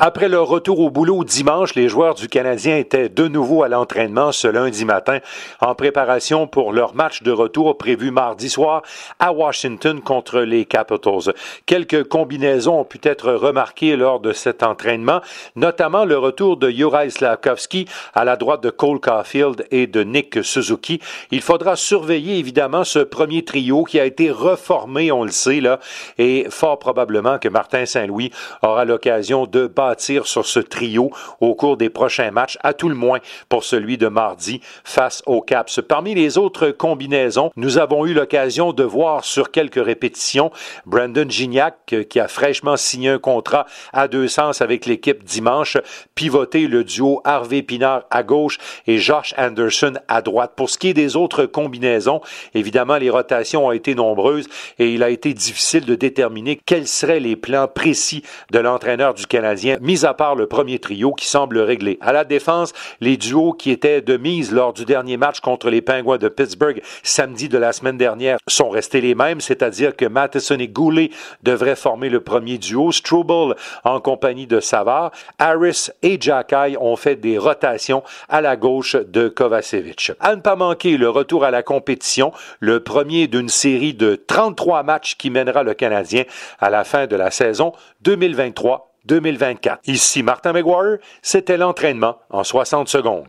Après leur retour au boulot dimanche, les joueurs du Canadien étaient de nouveau à l'entraînement ce lundi matin en préparation pour leur match de retour prévu mardi soir à Washington contre les Capitals. Quelques combinaisons ont pu être remarquées lors de cet entraînement, notamment le retour de Juraj Slavkovski à la droite de Cole Caulfield et de Nick Suzuki. Il faudra surveiller évidemment ce premier trio qui a été reformé, on le sait là, et fort probablement que Martin Saint-Louis aura l'occasion de battre sur ce trio au cours des prochains matchs, à tout le moins pour celui de mardi face aux Caps. Parmi les autres combinaisons, nous avons eu l'occasion de voir sur quelques répétitions Brandon Gignac, euh, qui a fraîchement signé un contrat à deux sens avec l'équipe dimanche, pivoter le duo Harvey Pinard à gauche et Josh Anderson à droite. Pour ce qui est des autres combinaisons, évidemment, les rotations ont été nombreuses et il a été difficile de déterminer quels seraient les plans précis de l'entraîneur du Canadien mis à part le premier trio qui semble réglé. À la défense, les duos qui étaient de mise lors du dernier match contre les Penguins de Pittsburgh samedi de la semaine dernière sont restés les mêmes, c'est-à-dire que Matheson et Goulet devraient former le premier duo. Struble en compagnie de Savard. Harris et Jacky ont fait des rotations à la gauche de Kovacevic. À ne pas manquer le retour à la compétition, le premier d'une série de 33 matchs qui mènera le Canadien à la fin de la saison 2023 2024. Ici Martin McGuire, c'était l'entraînement en 60 secondes.